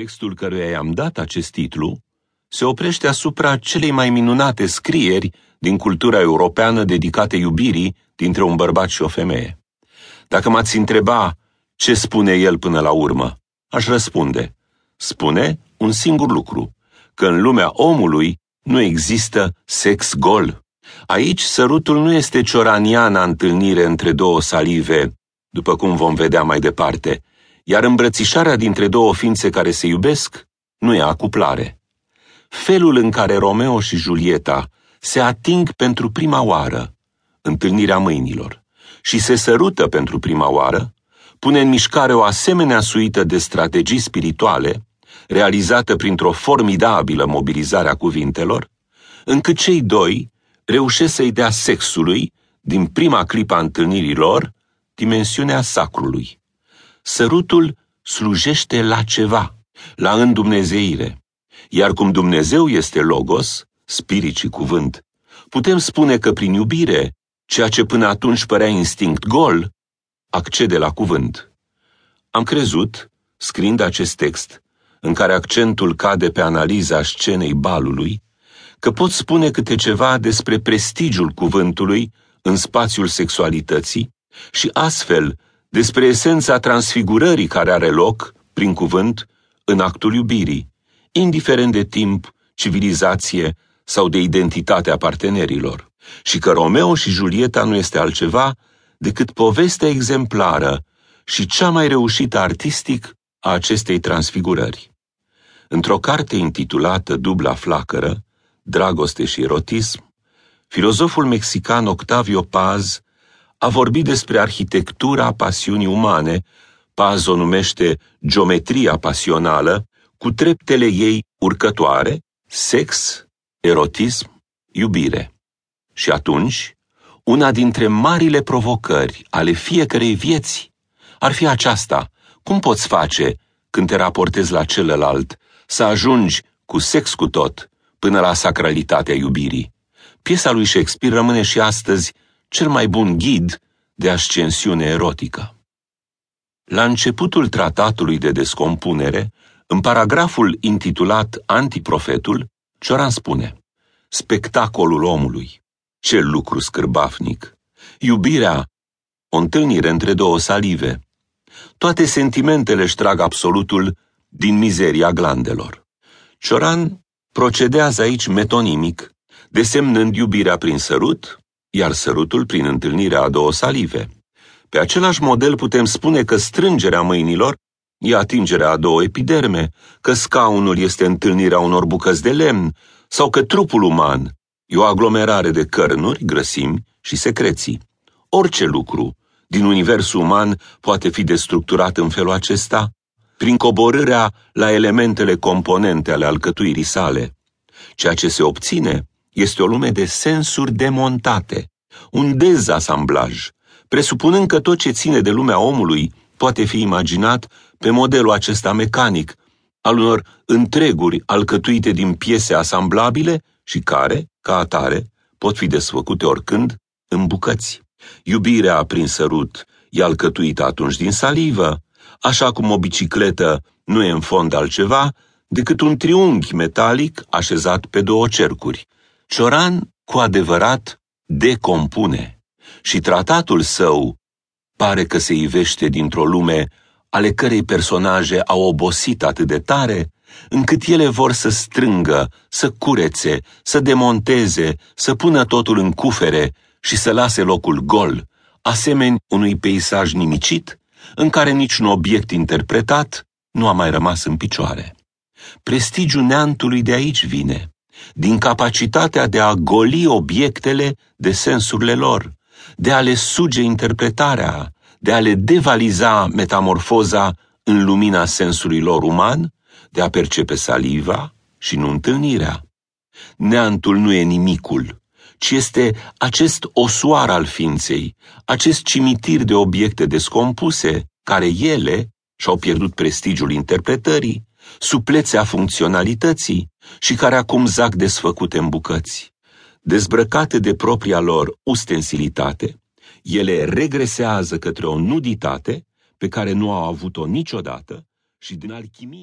Textul căruia i-am dat acest titlu se oprește asupra celei mai minunate scrieri din cultura europeană dedicate iubirii dintre un bărbat și o femeie. Dacă m-ați întreba ce spune el până la urmă, aș răspunde, spune un singur lucru, că în lumea omului nu există sex gol. Aici sărutul nu este cioraniana întâlnire între două salive, după cum vom vedea mai departe, iar îmbrățișarea dintre două ființe care se iubesc nu e acuplare. Felul în care Romeo și Julieta se ating pentru prima oară, întâlnirea mâinilor, și se sărută pentru prima oară, pune în mișcare o asemenea suită de strategii spirituale, realizată printr-o formidabilă mobilizare a cuvintelor, încât cei doi reușesc să-i dea sexului, din prima clipă a întâlnirii lor, dimensiunea sacrului. Sărutul slujește la ceva, la îndumnezeire. Iar cum Dumnezeu este logos, spirit și cuvânt, putem spune că prin iubire, ceea ce până atunci părea instinct gol, accede la cuvânt. Am crezut, scriind acest text, în care accentul cade pe analiza scenei balului, că pot spune câte ceva despre prestigiul cuvântului în spațiul sexualității și astfel despre esența transfigurării care are loc, prin cuvânt, în actul iubirii, indiferent de timp, civilizație sau de identitatea partenerilor, și că Romeo și Julieta nu este altceva decât povestea exemplară și cea mai reușită artistic a acestei transfigurări. Într-o carte intitulată Dubla flacără, Dragoste și erotism, filozoful mexican Octavio Paz a vorbit despre arhitectura pasiunii umane, Paz o numește geometria pasională, cu treptele ei urcătoare, sex, erotism, iubire. Și atunci, una dintre marile provocări ale fiecărei vieți ar fi aceasta. Cum poți face, când te raportezi la celălalt, să ajungi cu sex cu tot până la sacralitatea iubirii? Piesa lui Shakespeare rămâne și astăzi cel mai bun ghid de ascensiune erotică. La începutul tratatului de descompunere, în paragraful intitulat Antiprofetul, Cioran spune Spectacolul omului, ce lucru scârbafnic, iubirea, o întâlnire între două salive, toate sentimentele își trag absolutul din mizeria glandelor. Cioran procedează aici metonimic, desemnând iubirea prin sărut, iar sărutul prin întâlnirea a două salive. Pe același model putem spune că strângerea mâinilor e atingerea a două epiderme, că scaunul este întâlnirea unor bucăți de lemn, sau că trupul uman e o aglomerare de cărnuri, grăsimi și secreții. Orice lucru din universul uman poate fi destructurat în felul acesta, prin coborârea la elementele componente ale alcătuirii sale. Ceea ce se obține este o lume de sensuri demontate, un dezasamblaj, presupunând că tot ce ține de lumea omului poate fi imaginat pe modelul acesta mecanic, al unor întreguri alcătuite din piese asamblabile și care, ca atare, pot fi desfăcute oricând în bucăți. Iubirea prin sărut e alcătuită atunci din salivă, așa cum o bicicletă nu e în fond altceva decât un triunghi metalic așezat pe două cercuri. Cioran, cu adevărat, decompune și tratatul său pare că se ivește dintr-o lume ale cărei personaje au obosit atât de tare, încât ele vor să strângă, să curețe, să demonteze, să pună totul în cufere și să lase locul gol, asemeni unui peisaj nimicit, în care niciun obiect interpretat nu a mai rămas în picioare. Prestigiul neantului de aici vine, din capacitatea de a goli obiectele de sensurile lor, de a le suge interpretarea, de a le devaliza metamorfoza în lumina sensului lor uman, de a percepe saliva și nu întâlnirea. Neantul nu e nimicul, ci este acest osoar al ființei, acest cimitir de obiecte descompuse, care ele și-au pierdut prestigiul interpretării, suplețea funcționalității și care acum zac desfăcute în bucăți. Dezbrăcate de propria lor ustensilitate, ele regresează către o nuditate pe care nu au avut-o niciodată și din alchimia